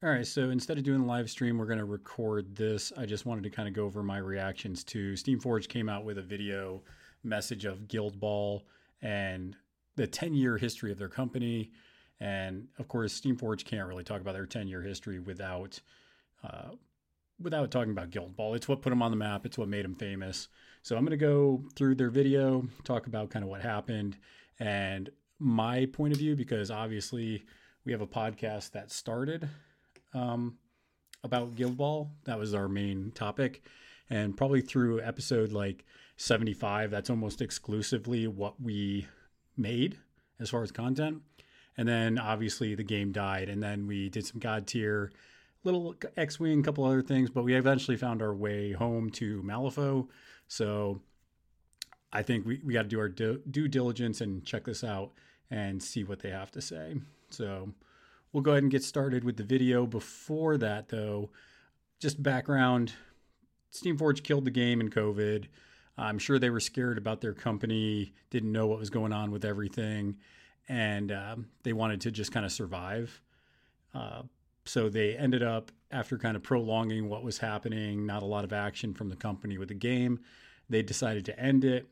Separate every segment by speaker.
Speaker 1: All right, so instead of doing the live stream, we're going to record this. I just wanted to kind of go over my reactions to Steamforge came out with a video message of Guild Ball and the 10 year history of their company. And of course, Steamforge can't really talk about their 10 year history without uh, without talking about Guild Ball. It's what put them on the map. It's what made them famous. So I'm going to go through their video, talk about kind of what happened and my point of view, because obviously we have a podcast that started um, about Guild Ball. That was our main topic. And probably through episode like 75, that's almost exclusively what we made as far as content. And then obviously the game died. And then we did some Godtear, little X Wing, a couple other things, but we eventually found our way home to Malifaux. So I think we, we got to do our due diligence and check this out and see what they have to say. So We'll go ahead and get started with the video. Before that, though, just background Steamforge killed the game in COVID. I'm sure they were scared about their company, didn't know what was going on with everything, and um, they wanted to just kind of survive. Uh, so they ended up, after kind of prolonging what was happening, not a lot of action from the company with the game, they decided to end it.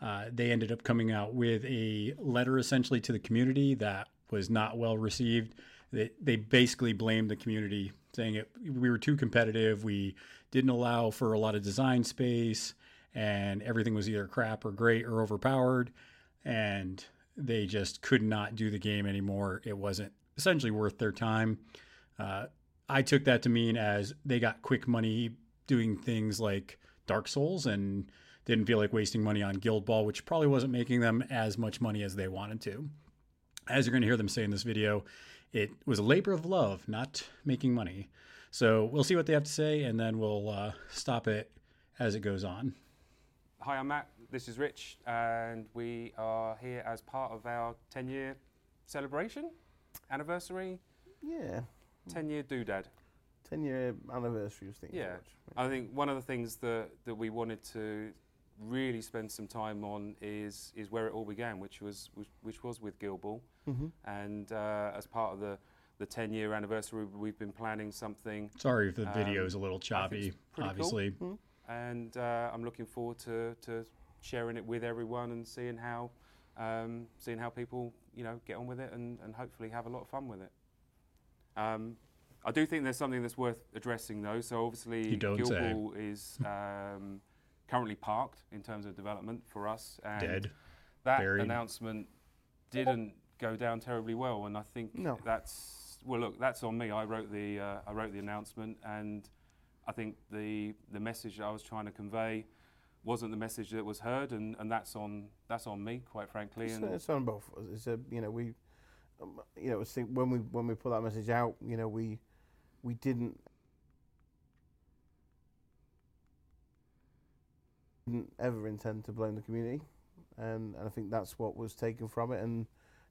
Speaker 1: Uh, they ended up coming out with a letter essentially to the community that was not well received they, they basically blamed the community, saying it, we were too competitive. We didn't allow for a lot of design space, and everything was either crap or great or overpowered. And they just could not do the game anymore. It wasn't essentially worth their time. Uh, I took that to mean as they got quick money doing things like Dark Souls and didn't feel like wasting money on Guild Ball, which probably wasn't making them as much money as they wanted to. As you're going to hear them say in this video, it was a labor of love, not making money. So we'll see what they have to say, and then we'll uh, stop it as it goes on.
Speaker 2: Hi, I'm Matt. This is Rich, and we are here as part of our 10 year celebration, anniversary.
Speaker 3: Yeah.
Speaker 2: 10 year doodad.
Speaker 3: 10 year anniversary of Steamforge.
Speaker 2: Yeah. I think one of the things that, that we wanted to really spend some time on is is where it all began, which was which, which was with Guild Ball. Mm-hmm. And uh, as part of the the 10 year anniversary, we've been planning something.
Speaker 1: Sorry if the um, video is a little choppy, obviously.
Speaker 2: Cool. Mm-hmm. And uh, I'm looking forward to, to sharing it with everyone and seeing how um, seeing how people you know get on with it and, and hopefully have a lot of fun with it. Um, I do think there's something that's worth addressing though. So obviously,
Speaker 1: Guild
Speaker 2: Ball is um, currently parked in terms of development for us.
Speaker 1: And Dead.
Speaker 2: That Buried. announcement didn't go down terribly well, and I think no. that's well. Look, that's on me. I wrote the uh, I wrote the announcement, and I think the the message I was trying to convey wasn't the message that was heard, and, and that's on that's on me, quite frankly.
Speaker 3: It's, it's on both. It's a you know we, um, you know, when we when we put that message out, you know we we didn't didn't ever intend to blame the community, and, and I think that's what was taken from it, and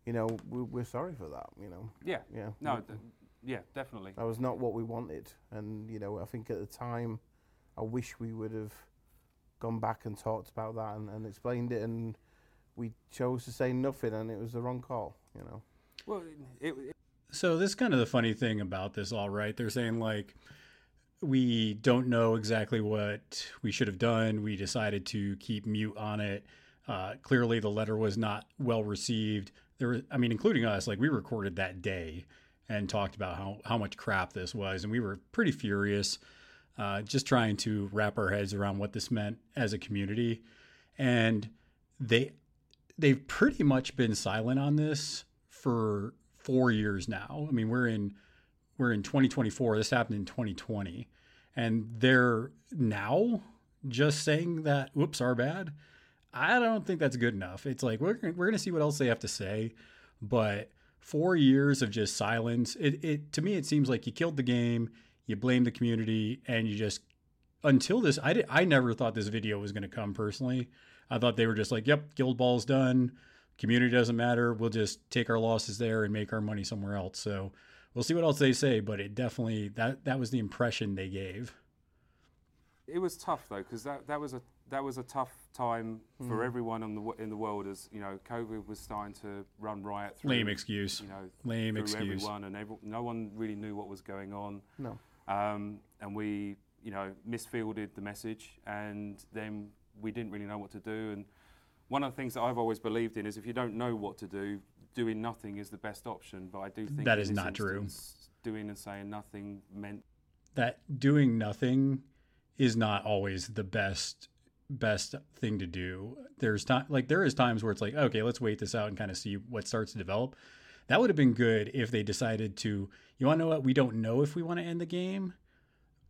Speaker 3: you know we, we're sorry for that. You know.
Speaker 2: Yeah. Yeah. No. Th- yeah, definitely.
Speaker 3: That was not what we wanted, and you know I think at the time, I wish we would have gone back and talked about that and, and explained it, and we chose to say nothing, and it was the wrong call. You know.
Speaker 2: Well, it, it
Speaker 1: so this is kind of the funny thing about this, all right? They're saying like we don't know exactly what we should have done. We decided to keep mute on it. Uh, clearly, the letter was not well received. There, was, I mean, including us. Like we recorded that day and talked about how how much crap this was, and we were pretty furious, uh, just trying to wrap our heads around what this meant as a community. And they they've pretty much been silent on this for four years now. I mean, we're in we're in 2024. This happened in 2020. And they're now just saying that, whoops, our bad. I don't think that's good enough. It's like, we're, we're going to see what else they have to say. But four years of just silence, it, it to me, it seems like you killed the game, you blame the community, and you just, until this, I, did, I never thought this video was going to come personally. I thought they were just like, yep, Guild Ball's done. Community doesn't matter. We'll just take our losses there and make our money somewhere else. So we'll see what else they say, but it definitely that that was the impression they gave.
Speaker 2: It was tough though because that that was a that was a tough time mm. for everyone in the in the world as you know COVID was starting to run riot through.
Speaker 1: Lame excuse.
Speaker 2: You know,
Speaker 1: lame excuse.
Speaker 2: Everyone and every, no one really knew what was going on.
Speaker 3: No.
Speaker 2: Um, and we, you know, misfielded the message, and then we didn't really know what to do. And one of the things that I've always believed in is if you don't know what to do, doing nothing is the best option. But I do think
Speaker 1: that is not true.
Speaker 2: Doing and saying nothing meant
Speaker 1: that doing nothing is not always the best best thing to do. There's time like there is times where it's like, okay, let's wait this out and kind of see what starts to develop. That would have been good if they decided to, you want to know what? We don't know if we want to end the game.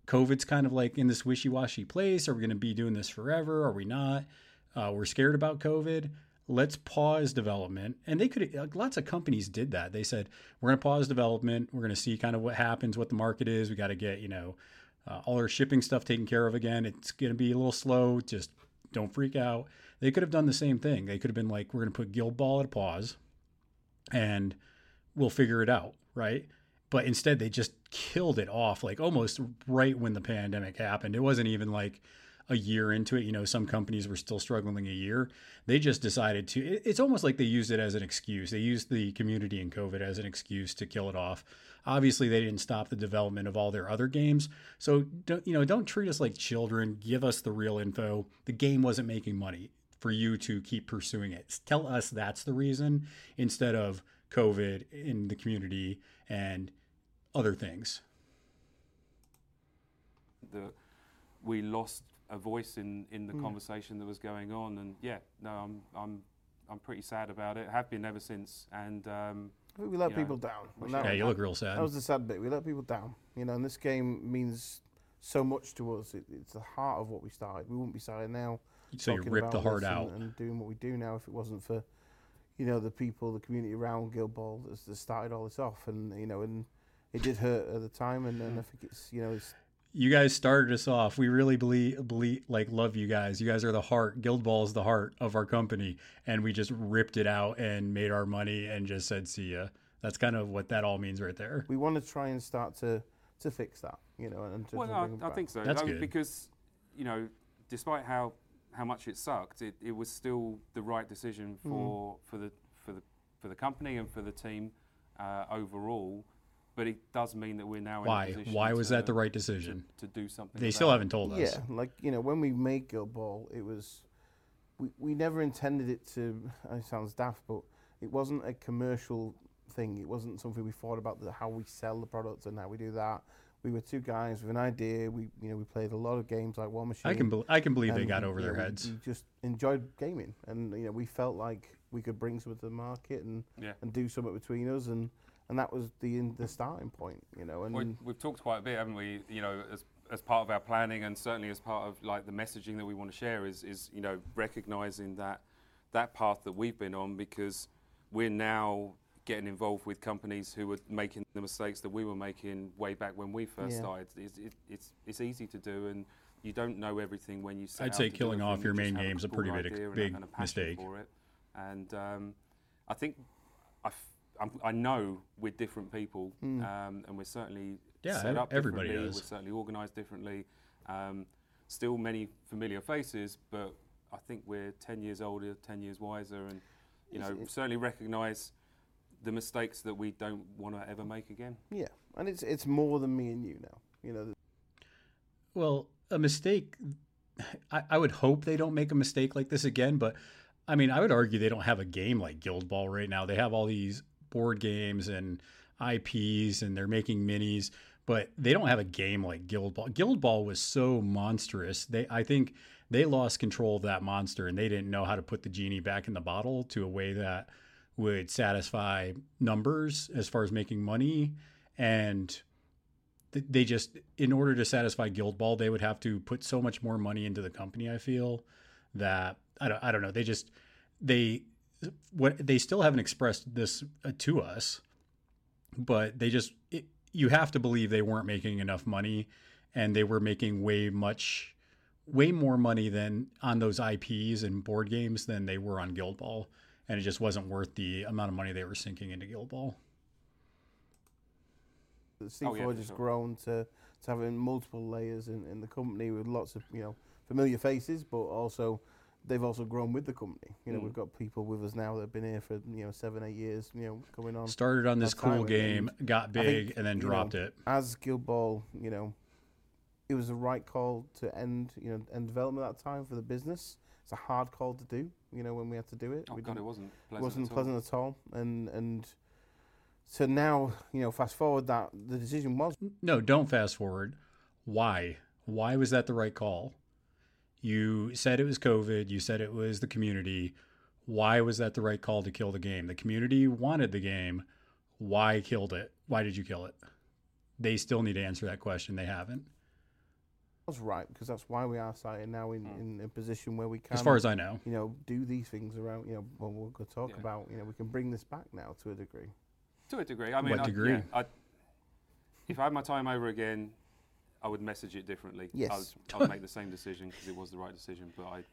Speaker 1: COVID's kind of like in this wishy washy place. Are we going to be doing this forever? Are we not? Uh, we're scared about COVID. Let's pause development. And they could, lots of companies did that. They said, we're going to pause development. We're going to see kind of what happens, what the market is. We got to get, you know, uh, all our shipping stuff taken care of again. It's going to be a little slow. Just don't freak out. They could have done the same thing. They could have been like, we're going to put Guild Ball at a pause and we'll figure it out, right? But instead, they just killed it off like almost right when the pandemic happened. It wasn't even like a year into it. You know, some companies were still struggling a year. They just decided to, it's almost like they used it as an excuse. They used the community and COVID as an excuse to kill it off. Obviously, they didn't stop the development of all their other games. So, don't, you know, don't treat us like children. Give us the real info. The game wasn't making money for you to keep pursuing it. Tell us that's the reason instead of COVID in the community and other things.
Speaker 2: The, we lost a voice in, in the mm. conversation that was going on, and yeah, no, I'm I'm I'm pretty sad about it. Have been ever since, and um,
Speaker 3: we let people know, down.
Speaker 1: That, yeah, you look real sad.
Speaker 3: That was the sad bit. We let people down. You know, and this game means so much to us. It, it's the heart of what we started. We wouldn't be starting now.
Speaker 1: So you ripped the heart out
Speaker 3: and, and, doing what we do now if it wasn't for, you know, the people, the community around Guild Ball that, that started all this off. And you know, and it did hurt at the time. And, and I think it's you know it's
Speaker 1: you guys started us off. We really believe, believe, like, love you guys. You guys are the heart. Guild Ball is the heart of our company, and we just ripped it out and made our money and just said, "See ya." That's kind of what that all means right there.
Speaker 3: We want to try and start to to fix that, you know, and to,
Speaker 2: well,
Speaker 3: to
Speaker 2: I, I think so.
Speaker 1: That's good.
Speaker 2: because you know, despite how how much it sucked, it, it was still the right decision mm. for mm. for the for the for the company and for the team uh, overall but it does mean that we're now
Speaker 1: why? why was
Speaker 2: to,
Speaker 1: that the right decision?
Speaker 2: to, to do something
Speaker 1: they still haven't told
Speaker 3: us. Yeah like you know when we made guild ball it was we, we never intended it to it sounds daft but it wasn't a commercial thing. It wasn't something we thought about the, how we sell the products and how we do that. We were two guys with an idea. We you know we played a lot of games like Warmachine
Speaker 1: i can, be- I can believe they got over
Speaker 3: their
Speaker 1: know, heads.
Speaker 3: we, we just enjoyed gaming and you know we felt like we could bring something to the market and
Speaker 2: yeah.
Speaker 3: and do something between us and and that was the the starting point, you know. And
Speaker 2: we, we've talked quite a bit, haven't we? You know, as as part of our planning, and certainly as part of like the messaging that we want to share is is you know recognizing that that path that we've been on because we're now getting involved with companies who were making the mistakes that we were making way back when we first yeah. started. It's, it, it's it's easy to do, and you don't know everything when you. Start.
Speaker 1: I'd say killing off your main game is a pretty big big mistake.
Speaker 2: For it. And um, I think I I'm, i know we're different people, mm. um, and we're certainly
Speaker 1: yeah,
Speaker 2: set up
Speaker 1: everybody
Speaker 2: differently.
Speaker 1: Is.
Speaker 2: We're certainly organised differently. Um, still many familiar faces, but I think we're 10 years older, 10 years wiser, and you know certainly recognise the mistakes that we don't want to ever make again.
Speaker 3: Yeah, and it's it's more than me and you now. You know.
Speaker 1: Well, a mistake. I, I would hope they don't make a mistake like this again, but I mean, I would argue they don't have a game like Guild Ball right now. They have all these board games and IPs and they're making minis, but they don't have a game like Guild Ball. Guild Ball was so monstrous. They I think they lost control of that monster and they didn't know how to put the genie back in the bottle to a way that would satisfy numbers as far as making money and they just in order to satisfy guild ball they would have to put so much more money into the company i feel that i don't, I don't know they just they what they still haven't expressed this uh, to us, but they just it, you have to believe they weren't making enough money, and they were making way much, way more money than on those IPs and board games than they were on Guild Ball, and it just wasn't worth the amount of money they were sinking into Guild Ball.
Speaker 3: The C4 oh, yeah, has sure. grown to, to having multiple layers in, in the company with lots of you know familiar faces, but also they've also grown with the company. You know, mm. we've got people with us now that have been here for you know seven, eight years. You know, coming on.
Speaker 1: Started on this cool game, got big, think, and then dropped
Speaker 3: know,
Speaker 1: it.
Speaker 3: As Guild Ball, you know, it was the right call to end. You know, end development at that time for the business. It's a hard call to do. You know, when we had to do it.
Speaker 2: Oh
Speaker 3: we
Speaker 2: God, it wasn't.
Speaker 3: Pleasant wasn't
Speaker 2: at
Speaker 3: pleasant at all, and and. So now, you know, fast forward that the decision was
Speaker 1: no, don't fast forward. Why? Why was that the right call? You said it was COVID. You said it was the community. Why was that the right call to kill the game? The community wanted the game. Why killed it? Why did you kill it? They still need to answer that question. They haven't.
Speaker 3: That's right because that's why we are sitting now in, hmm. in a position where we can.
Speaker 1: As far as I know,
Speaker 3: you know, do these things around. You know, when we'll go talk yeah. about. You know, we can bring this back now to a degree.
Speaker 2: To a degree. I mean,
Speaker 1: what degree?
Speaker 2: I, if I had my time over again, I would message it differently.
Speaker 3: Yes.
Speaker 2: I, was, I would make the same decision because it was the right decision, but I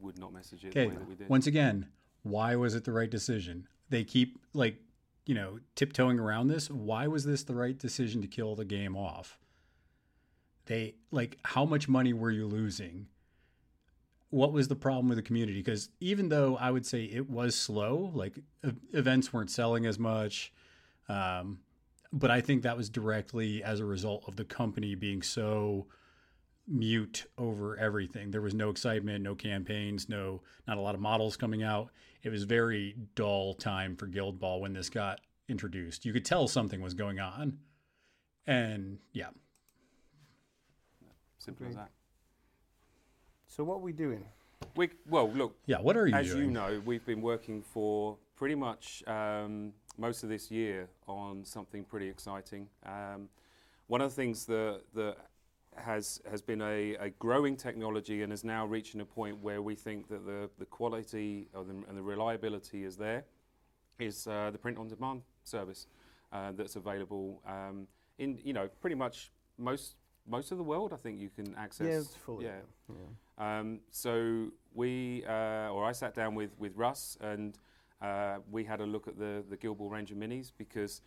Speaker 2: would not message it
Speaker 1: okay.
Speaker 2: the way that we did.
Speaker 1: Once again, why was it the right decision? They keep like, you know, tiptoeing around this. Why was this the right decision to kill the game off? They like how much money were you losing? What was the problem with the community? Because even though I would say it was slow, like events weren't selling as much, um, but I think that was directly as a result of the company being so mute over everything. There was no excitement, no campaigns, no not a lot of models coming out. It was very dull time for Guild Ball when this got introduced. You could tell something was going on. And yeah.
Speaker 2: Simple as that.
Speaker 3: So what are we doing?
Speaker 2: We well look.
Speaker 1: Yeah, what are you
Speaker 2: as
Speaker 1: doing?
Speaker 2: you know, we've been working for pretty much um, most of this year on something pretty exciting. Um, one of the things that, that has, has been a, a, growing technology and is now reaching a point where we think that the, the quality the, and the reliability is there is uh, the print on demand service uh, that's available um, in you know pretty much most most of the world. I think you can access.
Speaker 3: Yeah, it's fully.
Speaker 2: Yeah. yeah. Um, so we uh, or I sat down with with Russ and uh, we had a look at the, the Guild Ball Ranger minis because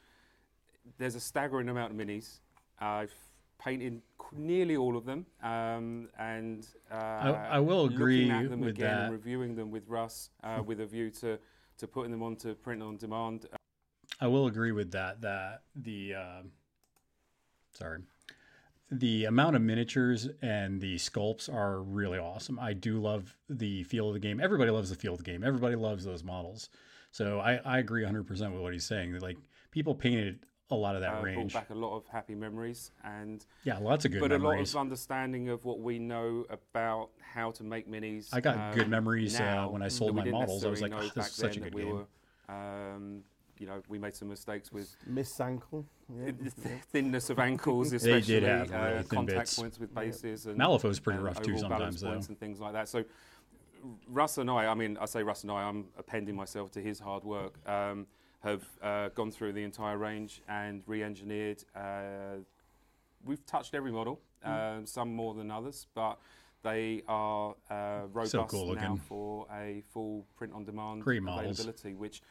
Speaker 2: there's a staggering amount of minis. I've painted nearly all of them, um, and uh, I,
Speaker 1: I, will agree
Speaker 2: at them
Speaker 1: with
Speaker 2: again
Speaker 1: that.
Speaker 2: and reviewing them with Russ uh, with a view to, to putting them onto print on demand.
Speaker 1: I will agree with that. That the uh, sorry, the amount of miniatures and the sculpts are really awesome. I do love the feel of the game. Everybody loves the feel of the game. Everybody loves those models. So I, I agree 100% with what he's saying. Like people painted a lot of that uh, range.
Speaker 2: Brought back a lot of happy memories and
Speaker 1: yeah, lots of good. Memories.
Speaker 2: But
Speaker 1: memories.
Speaker 2: a lot of understanding of what we know about how to make minis.
Speaker 1: I got
Speaker 2: um,
Speaker 1: good memories uh, when I sold my models. I was like, oh, this is such a good
Speaker 2: we
Speaker 1: game.
Speaker 2: Were, um, you know, we made some mistakes with
Speaker 3: miss ankle,
Speaker 2: yeah. thinness of ankles, especially. they did have uh, contact bits. points with bases yeah. and
Speaker 1: Malifaux's pretty rough too sometimes, though.
Speaker 2: and things like that. So Russ and I, I mean, I say Russ and I, I'm appending myself to his hard work. Um, have uh, gone through the entire range and re-engineered. Uh, we've touched every model, mm. uh, some more than others, but they are uh, robust
Speaker 1: so cool
Speaker 2: now for a full print-on-demand
Speaker 1: availability,
Speaker 2: models. which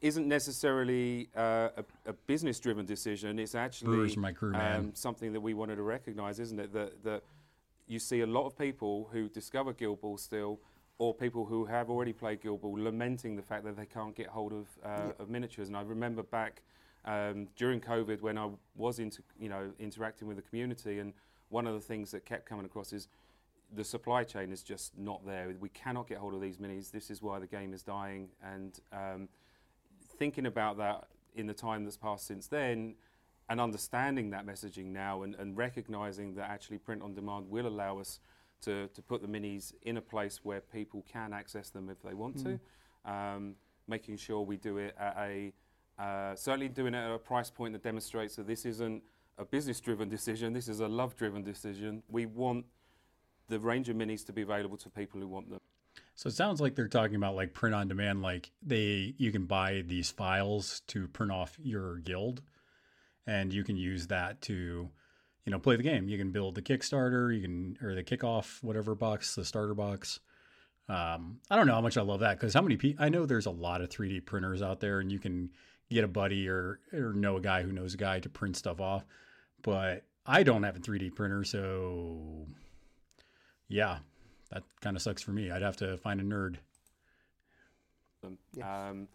Speaker 2: isn't necessarily uh, a, a, business-driven decision. It's actually
Speaker 1: um,
Speaker 2: something that we wanted to recognise, isn't it? That, that you see a lot of people who discover Guild Ball still, or people who have already played Guild Ball, lamenting the fact that they can't get hold of, uh, yeah. of miniatures. And I remember back um, during COVID when I was into, you know, interacting with the community, and one of the things that kept coming across is the supply chain is just not there. We cannot get hold of these minis. This is why the game is dying. And um, thinking about that in the time that's passed since then, and understanding that messaging now, and, and recognizing that actually print on demand will allow us to, to put the minis in a place where people can access them if they want mm. to. Um, making sure we do it at a uh, certainly doing it at a price point that demonstrates that this isn't a business-driven decision. This is a love-driven decision. We want the range of minis to be available to people who want them.
Speaker 1: So it sounds like they're talking about like print on demand, like they you can buy these files to print off your guild, and you can use that to, you know, play the game. You can build the Kickstarter, you can or the kickoff whatever box, the starter box. Um, I don't know how much I love that because how many people I know there's a lot of 3D printers out there, and you can get a buddy or or know a guy who knows a guy to print stuff off, but I don't have a 3D printer, so Yeah, that kind of sucks for me. I'd have to find a nerd.
Speaker 2: Um,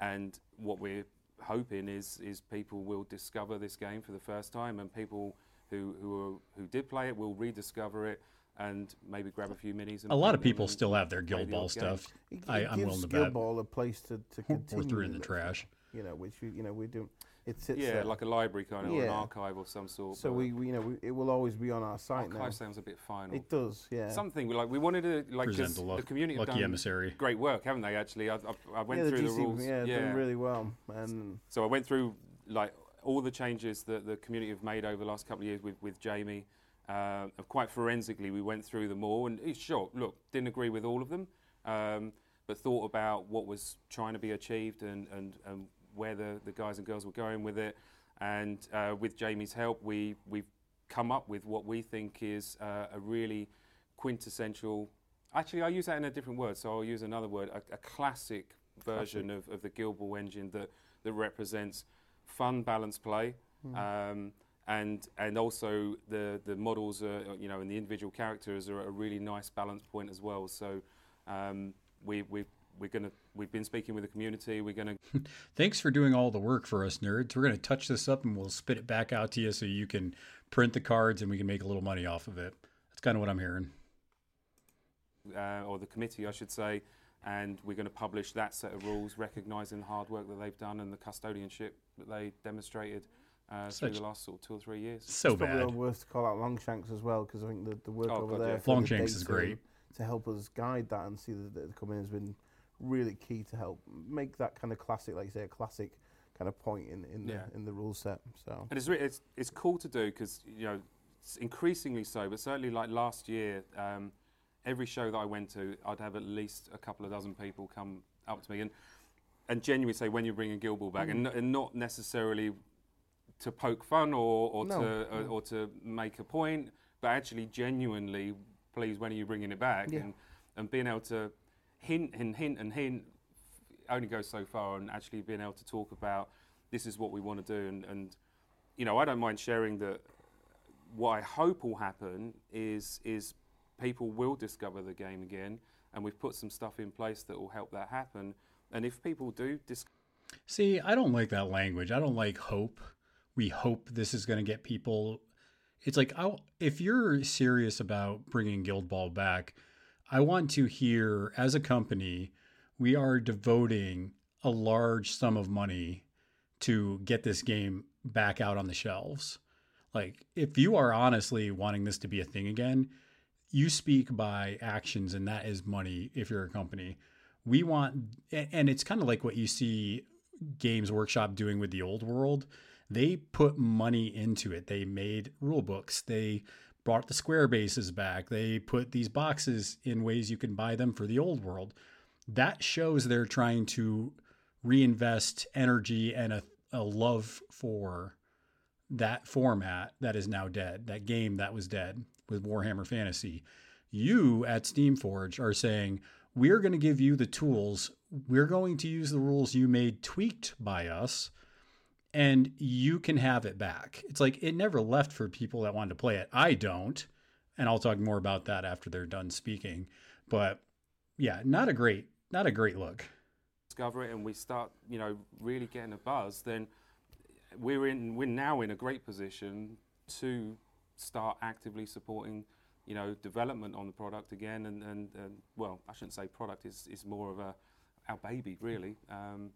Speaker 2: and what we're hoping is is people will discover this game for the first time, and people who who are, who did play it will rediscover it and maybe grab a few minis.
Speaker 1: a lot of people still have their Guild Ball stuff.
Speaker 3: It, it I, am willing to Guild bet. Ball a place to, to continue.
Speaker 1: Or threw it in the trash.
Speaker 3: You know, which you know we do.
Speaker 2: It sits yeah, there. like a library kind of, yeah. or an archive of some sort.
Speaker 3: So we, we, you know, we, it will always be on our site
Speaker 2: archive
Speaker 3: now.
Speaker 2: Sounds a bit final.
Speaker 3: It does, yeah.
Speaker 2: Something we like. We wanted to like
Speaker 1: Present the,
Speaker 2: the community
Speaker 1: lucky
Speaker 2: have done
Speaker 1: emissary.
Speaker 2: Great work, haven't they? Actually, I, I, I went
Speaker 3: yeah,
Speaker 2: through
Speaker 3: the,
Speaker 2: GC, the rules.
Speaker 3: Yeah, yeah, done really well. And
Speaker 2: so I went through like all the changes that the community have made over the last couple of years with with Jamie. Uh, quite forensically, we went through them all, and sure, look, didn't agree with all of them, um, but thought about what was trying to be achieved and, and, and where the, the guys and girls were going with it. And uh, with Jamie's help, we, we've come up with what we think is uh, a really quintessential. Actually, I'll use that in a different word, so I'll use another word a, a classic version of, of the Guild engine that, that represents fun, balanced play. Mm. Um, and and also the the models are you know and the individual characters are a really nice balance point as well. So um, we we we're gonna we've been speaking with the community. We're gonna.
Speaker 1: Thanks for doing all the work for us nerds. We're gonna touch this up and we'll spit it back out to you so you can print the cards and we can make a little money off of it. That's kind of what I'm hearing.
Speaker 2: Uh, or the committee, I should say. And we're going to publish that set of rules, recognising the hard work that they've done and the custodianship that they demonstrated uh, through the last sort of two or three years.
Speaker 1: So
Speaker 3: it's
Speaker 1: bad.
Speaker 3: Probably worth to call out Longshanks as well because I think the, the work
Speaker 2: oh,
Speaker 3: over
Speaker 2: God,
Speaker 3: there.
Speaker 2: Yeah.
Speaker 1: Longshanks is great
Speaker 3: to help us guide that and see that the coming has been really key to help make that kind of classic, like you say, a classic kind of point in in, yeah. the, in the rule set. So
Speaker 2: and it's re- it's it's cool to do because you know it's increasingly so, but certainly like last year. Um, every show that I went to, I'd have at least a couple of dozen people come up to me and and genuinely say when you bring a Guild Ball back, mm. and, and not necessarily to poke fun or, or no, to or, or, to make a point, but actually genuinely, please, when are you bringing it back? Yeah. And and being able to hint and hint and hint only goes so far, and actually being able to talk about this is what we want to do, and, and you know, I don't mind sharing that. What I hope will happen is is people will discover the game again, and we've put some stuff in place that will help that happen. And if people do dis-
Speaker 1: see, I don't like that language. I don't like hope we hope this is going to get people. It's like I, if you're serious about bringing Guild Ball back, I want to hear as a company, we are devoting a large sum of money to get this game back out on the shelves. Like, if you are honestly wanting this to be a thing again, you speak by actions, and that is money if you're a company. We want, and it's kind of like what you see Games Workshop doing with the old world they put money into it. They made rule books. They brought the square bases back. They put these boxes in ways you can buy them for the old world. That shows they're trying to reinvest energy and a, a love for that format that is now dead, that game that was dead with Warhammer Fantasy. You at Steamforge are saying, we're going to give you the tools. We're going to use the rules you made tweaked by us and you can have it back. It's like it never left for people that wanted to play it. I don't, and I'll talk more about that after they're done speaking. But yeah, not a great, not a great look.
Speaker 2: Discover it, and we start, you know, really getting a buzz. Then we're in, we're now in a great position to start actively supporting, you know, development on the product again. And, and, and well, I shouldn't say product is is more of a our baby really. Um,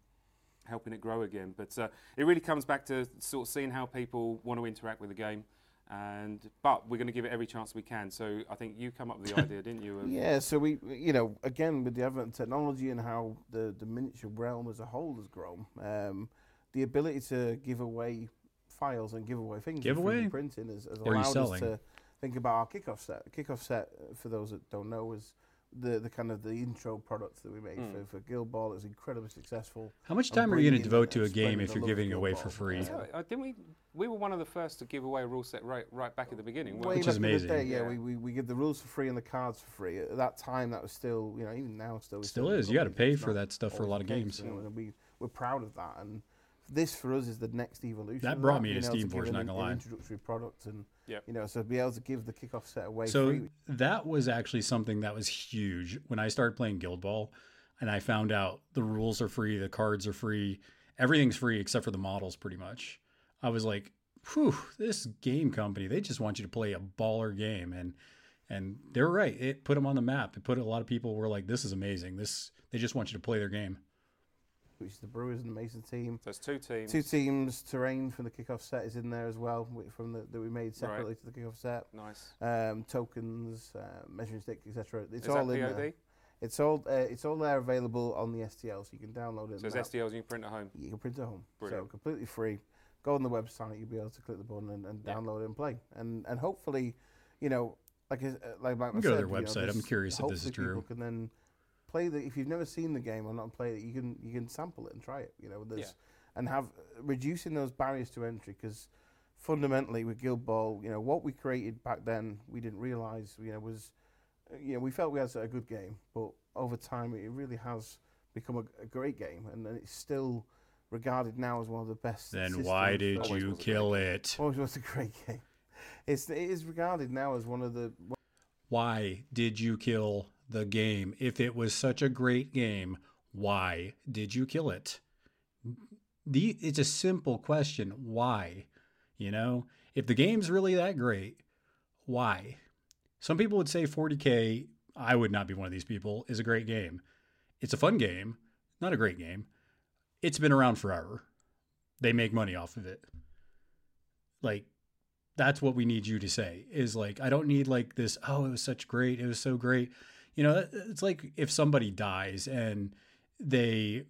Speaker 2: helping it grow again. But uh, it really comes back to sort of seeing how people want to interact with the game. And but we're going to give it every chance we can. So I think you come up with the idea, didn't you?
Speaker 3: yeah. So we, you know, again with the advent of technology and how the the miniature realm as a whole has grown, um, the ability to give away files and give away things,
Speaker 1: give away
Speaker 3: printing has, has allowed us to think about our kickoff set. Kickoff set, for those that don't know, is the, the kind of the intro products that we made mm. for, for Guild Ball. It was incredibly successful.
Speaker 1: How much time are you going to devote to a game if you're giving it away for free?
Speaker 2: Yeah. Uh, didn't we? We were one of the first to give away a rule set right right back at the beginning,
Speaker 1: which is amazing.
Speaker 3: Day, yeah, yeah, We, we we give the rules for free and the cards for free. At that time, that was still you know even now still
Speaker 1: still is. You got to pay for that stuff for a lot of games.
Speaker 3: You know, and we we're proud of that and this for us is the next evolution.
Speaker 1: That brought me to Steam Forge, not gonna lie.
Speaker 3: Introductory product, and
Speaker 2: yep.
Speaker 3: you know, so be able to give the kickoff set away.
Speaker 1: So
Speaker 3: free.
Speaker 1: that was actually something that was huge when I started playing Guild Ball, and I found out the rules are free, the cards are free, everything's free except for the models, pretty much. I was like, whew, this game company, they just want you to play a baller game, and and they're right. It put them on the map. It put a lot of people were like, this is amazing. This they just want you to play their game
Speaker 3: which is the Brewers and the Mason team.
Speaker 2: So it's two teams.
Speaker 3: Two teams. Terrain from the kickoff set is in there as well, from the, that we made separately
Speaker 2: right.
Speaker 3: to the kickoff set.
Speaker 2: Nice.
Speaker 3: Um, tokens, uh, measuring stick, etc.
Speaker 2: It's
Speaker 3: is
Speaker 2: all
Speaker 3: in
Speaker 2: POD?
Speaker 3: there. It's all uh, it's all there available on the STL, so you can download it.
Speaker 2: So it's STLs you can print at home.
Speaker 3: You can print at home.
Speaker 2: Brilliant.
Speaker 3: So completely free. Go on the website, you'll be able to click the button and, and yeah. download it and play. And and hopefully, you know, like uh, like Mike
Speaker 1: go
Speaker 3: said,
Speaker 1: to their website.
Speaker 3: Know,
Speaker 1: I'm curious if this is true.
Speaker 3: People can then play the if you've never seen the game or not played it, you can you can sample it and try it. You know, there's yeah. and have reducing those barriers to entry because fundamentally with Guild Ball, you know, what we created back then, we didn't realize, you know, was uh, you know we felt we had a good game, but over time it really has become a, a great game, and, and it's still regarded now as one of the best.
Speaker 1: Then why did you kill it?
Speaker 3: Always was a great game. It's it is regarded now as one of the.
Speaker 1: Why did you kill the game. If it was such a great game, why did you kill it? The it's a simple question. Why? You know, if the game's really that great, why? Some people would say 40K, I would not be one of these people, is a great game. It's a fun game, not a great game. It's been around forever. They make money off of it. Like that's what we need you to say is like I don't need like this oh it was such great it was so great you know, it's like if somebody dies and they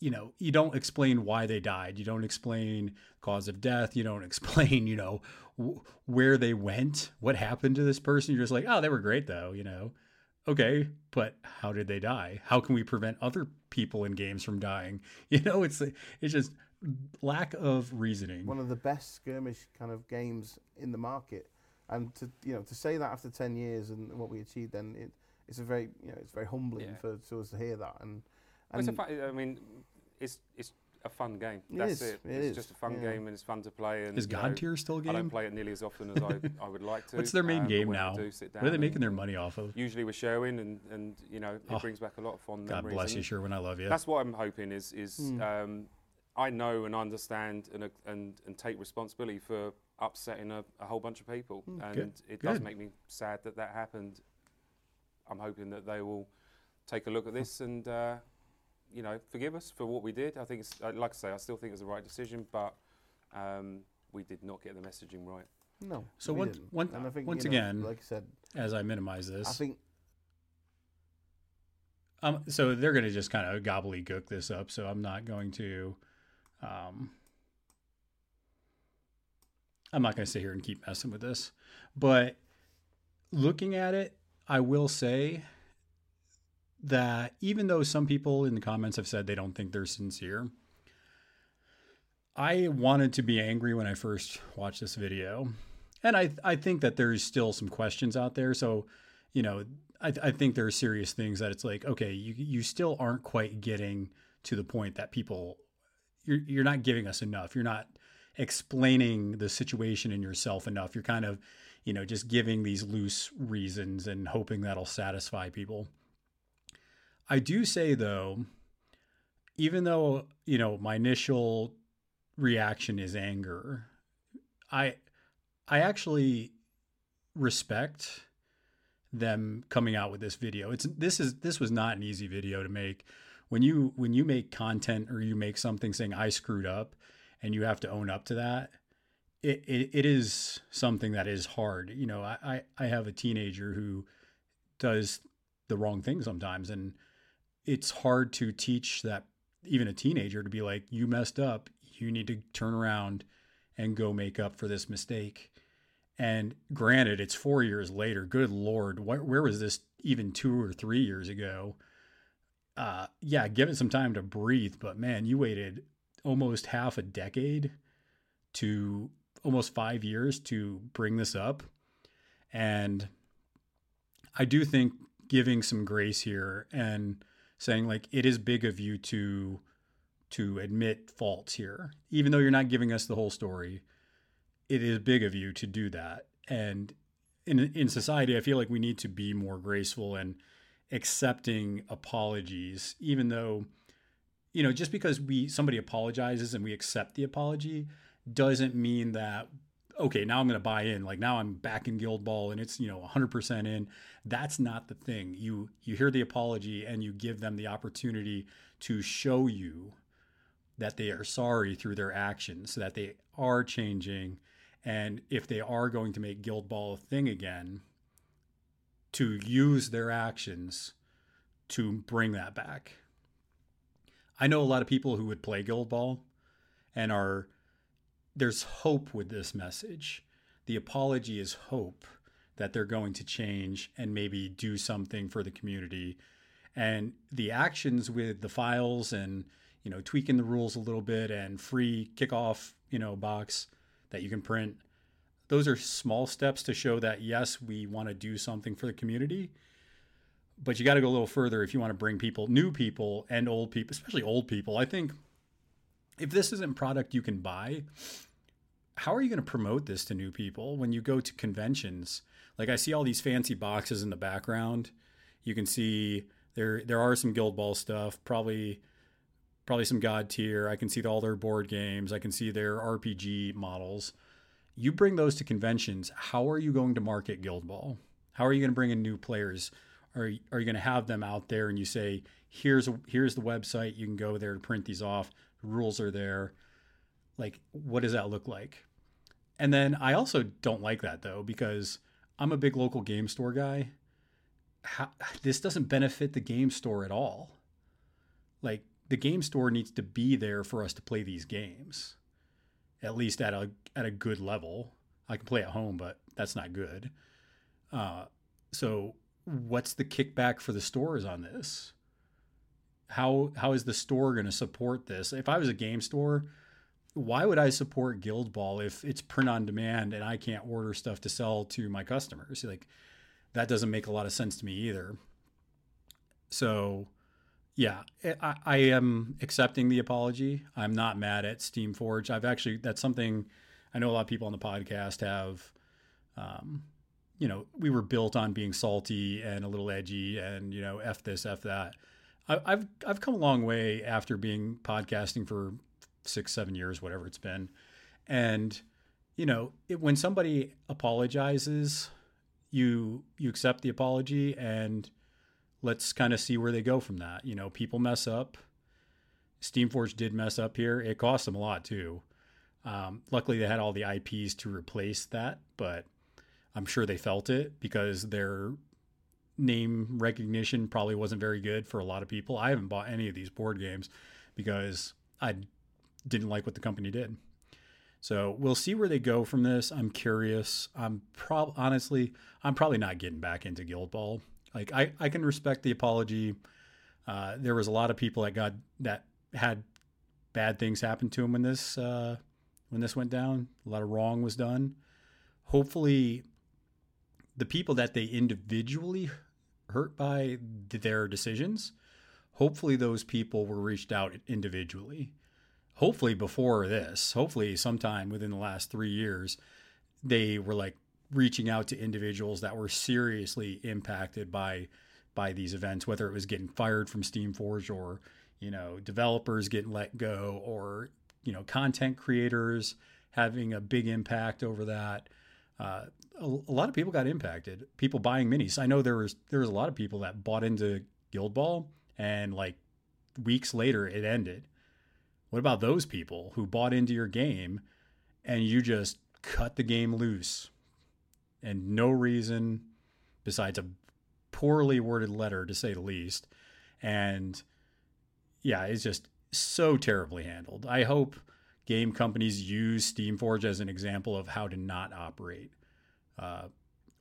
Speaker 1: you know, you don't explain why they died. You don't explain cause of death. You don't explain, you know, w- where they went, what happened to this person. You're just like, oh, they were great though, you know. Okay, but how did they die? How can we prevent other people in games from dying? You know, it's it's just lack of reasoning.
Speaker 3: One of the best skirmish kind of games in the market and to you know to say that after ten years and what we achieved, then it, it's a very you know it's very humbling yeah. for, for us to hear that. And, and
Speaker 2: well, fun, I mean, it's it's a fun game. That's it.
Speaker 3: it.
Speaker 2: it's
Speaker 3: is.
Speaker 2: just a fun
Speaker 3: yeah.
Speaker 2: game and it's fun to play. And
Speaker 1: is Godtear still a game?
Speaker 2: I don't play it nearly as often as I, I would like to.
Speaker 1: What's their main um, game now? what are they making their money off of?
Speaker 2: Usually we're showing, and, and you know it oh, brings back a lot of fun
Speaker 1: God
Speaker 2: memories.
Speaker 1: bless you, sure when I love you.
Speaker 2: That's what I'm hoping is is mm. um, I know and understand and and and take responsibility for upsetting a, a whole bunch of people, mm, and
Speaker 1: good,
Speaker 2: it
Speaker 1: good.
Speaker 2: does make me sad that that happened. I'm hoping that they will take a look at this and uh, you know forgive us for what we did. I think it's uh, like I say, I still think it was the right decision, but um, we did not get the messaging right.
Speaker 3: No.
Speaker 1: So once, one, think, once know, again, like I said, as I minimize this,
Speaker 3: I think.
Speaker 1: Um, so they're going to just kind of gobbledygook this up. So I'm not going to um, I'm not going to sit here and keep messing with this, but looking at it, I will say that even though some people in the comments have said they don't think they're sincere, I wanted to be angry when I first watched this video. And I, I think that there's still some questions out there. So, you know, I, I think there are serious things that it's like, okay, you, you still aren't quite getting to the point that people, you're, you're not giving us enough. You're not explaining the situation in yourself enough. You're kind of, you know, just giving these loose reasons and hoping that'll satisfy people. I do say though, even though, you know, my initial reaction is anger, I I actually respect them coming out with this video. It's this is this was not an easy video to make. When you when you make content or you make something saying I screwed up, and you have to own up to that, it, it, it is something that is hard. You know, I, I have a teenager who does the wrong thing sometimes, and it's hard to teach that even a teenager to be like, you messed up, you need to turn around and go make up for this mistake. And granted, it's four years later. Good Lord, where, where was this even two or three years ago? Uh, yeah, give it some time to breathe. But man, you waited almost half a decade to almost five years to bring this up. And I do think giving some grace here and saying, like, it is big of you to to admit faults here. Even though you're not giving us the whole story, it is big of you to do that. And in in society, I feel like we need to be more graceful and accepting apologies, even though, you know, just because we somebody apologizes and we accept the apology doesn't mean that okay, now I'm going to buy in. Like now I'm back in Guild Ball and it's, you know, 100% in. That's not the thing. You you hear the apology and you give them the opportunity to show you that they are sorry through their actions, so that they are changing and if they are going to make Guild Ball a thing again, to use their actions to bring that back. I know a lot of people who would play Guild Ball and are there's hope with this message. The apology is hope that they're going to change and maybe do something for the community. And the actions with the files and you know tweaking the rules a little bit and free kickoff you know box that you can print those are small steps to show that yes we want to do something for the community but you got to go a little further if you want to bring people new people and old people especially old people. I think if this isn't a product you can buy how are you going to promote this to new people when you go to conventions? Like i see all these fancy boxes in the background. You can see there there are some guild ball stuff probably probably some Godtear. I can see all their board games. I can see their rpg models. You bring those to conventions, how are you going to market Guild Ball? How are you going to bring in new players? Are, are you going to have them out there and you say, here's a, here's the website, you can go there to print these off, rules are there. Like, what does that look like? And then I also don't like that though, because I'm a big local game store guy. How, this doesn't benefit the game store at all. Like, the game store needs to be there for us to play these games at least at a at a good level. I can play at home, but that's not good. Uh, so, what's the kickback for the stores on this? How how is the store going to support this? If I was a game store, why would I support Guild Ball if it's print on demand and I can't order stuff to sell to my customers? Like that doesn't make a lot of sense to me either. So yeah, I, I, am accepting the apology. I'm not mad at Steamforge. I've actually that's something I know a lot of people on the podcast have. Um, you know, we were built on being salty and a little edgy, and you know, f this, f that. I, I've I've come a long way after being podcasting for six, seven years, whatever it's been, and you know, it, when somebody apologizes, you you accept the apology and let's kind of see where they go from that. You know, people mess up. Steamforge did mess up here. It cost them a lot too. Um, luckily, they had all the IPs to replace that, but I'm sure they felt it because their name recognition probably wasn't very good for a lot of people. I haven't bought any of these board games because I didn't like what the company did. So we'll see where they go from this. I'm curious. I'm prob honestly, I'm probably not getting back into Guild Ball. Like I, I can respect the apology. Uh, there was a lot of people that got that had bad things happen to them when this uh, when this went down. A lot of wrong was done. Hopefully, the people that they individually hurt by their decisions, hopefully those people were reached out individually. Hopefully before this, hopefully sometime within the last three years, they were like, reaching out to individuals that were seriously impacted by by these events, whether it was getting fired from Steamforge or you know developers getting let go or you know content creators having a big impact over that. Uh, a, a, lot of people got impacted. People buying minis. I know there was there was a lot of people that bought into Guild Ball and like weeks later it ended. What about those people who bought into your game and you just cut the game loose and no reason besides a poorly worded letter to say the least. And yeah, it's just so terribly handled. I hope game companies use Steamforge as an example of how to not operate uh,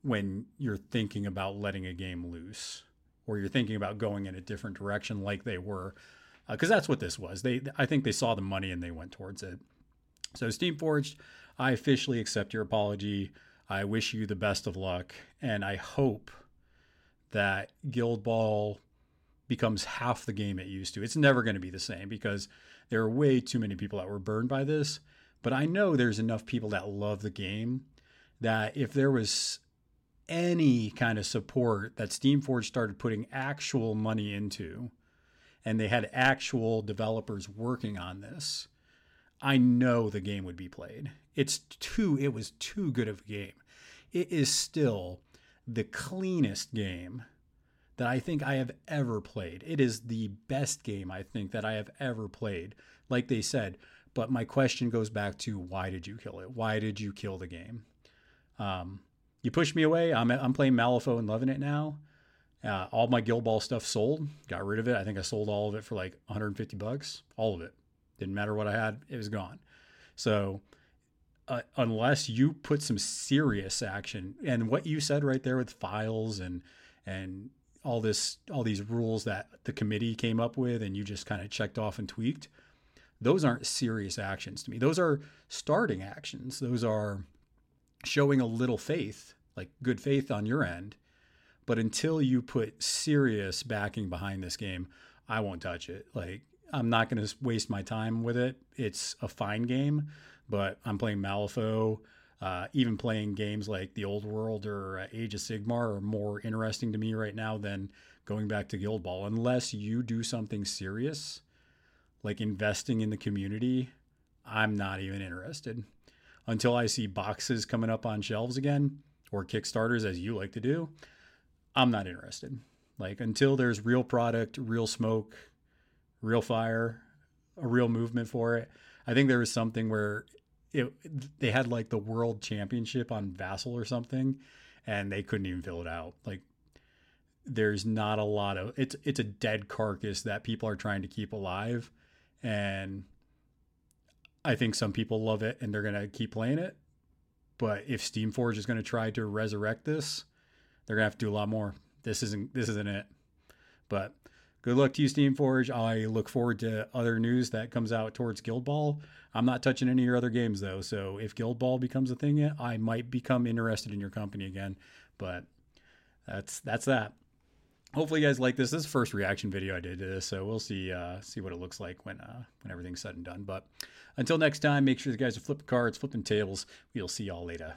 Speaker 1: when you're thinking about letting a game loose or you're thinking about going in a different direction like they were because uh, that's what this was. They i think they saw the money and they went towards it. So steamforged i officially accept your apology. I wish you the best of luck, and I hope that Guild Ball becomes half the game it used to. It's never going to be the same because There are way too many people that were burned by this, but I know there's enough people that love the game that if there was any kind of support that Steamforge started putting actual money into and they had actual developers working on this, I know the game would be played. It's too it was too good of a game. It is still the cleanest game that I think I have ever played. It is the best game I think that I have ever played. Like they said, but my question goes back to why did you kill it? Why did you kill the game? Um, you pushed me away. I'm I'm playing Malifaux and loving it now. Uh, all my Guild Ball stuff sold. Got rid of it. I think I sold all of it for like 150 bucks. All of it. Didn't matter what I had. It was gone. So uh, unless you put some serious action and what you said right there with files and and all this all these rules that the committee came up with and you just kind of checked off and tweaked those aren't serious actions to me. Those are starting actions. Those are showing a little faith like good faith on your end. But until you put serious backing behind this game i won't touch it. Like i'm not going to waste my time with it. It's a fine game but i'm playing malifaux uh, even playing games like the Old World or uh, Age of Sigmar are more interesting to me right now than going back to Guild Ball. Unless you do something serious, like investing in the community, I'm not even interested. Until I see boxes coming up on shelves again or Kickstarters, as you like to do, I'm not interested. Like until there's real product, real smoke, real fire, a real movement for it. I think there was something where it they had like the world championship on Vassal or something, and they couldn't even fill it out. Like there's not a lot of it's it's a dead carcass that people are trying to keep alive, and I think some people love it and they're gonna keep playing it. But if Steamforge is gonna try to resurrect this, they're gonna have to do a lot more. This isn't this isn't it. But good luck to you, Steamforge. I look forward to other news that comes out towards Guild Ball. I'm not touching any of your other games though, so if Guild Ball becomes a thing, I might become interested in your company again. But that's that's that. Hopefully, you guys like this. This is the first reaction video I did to this, so we'll see uh, see what it looks like when uh, when everything's said and done. But until next time, make sure you guys are flipping cards, flipping tables. We'll see y'all later.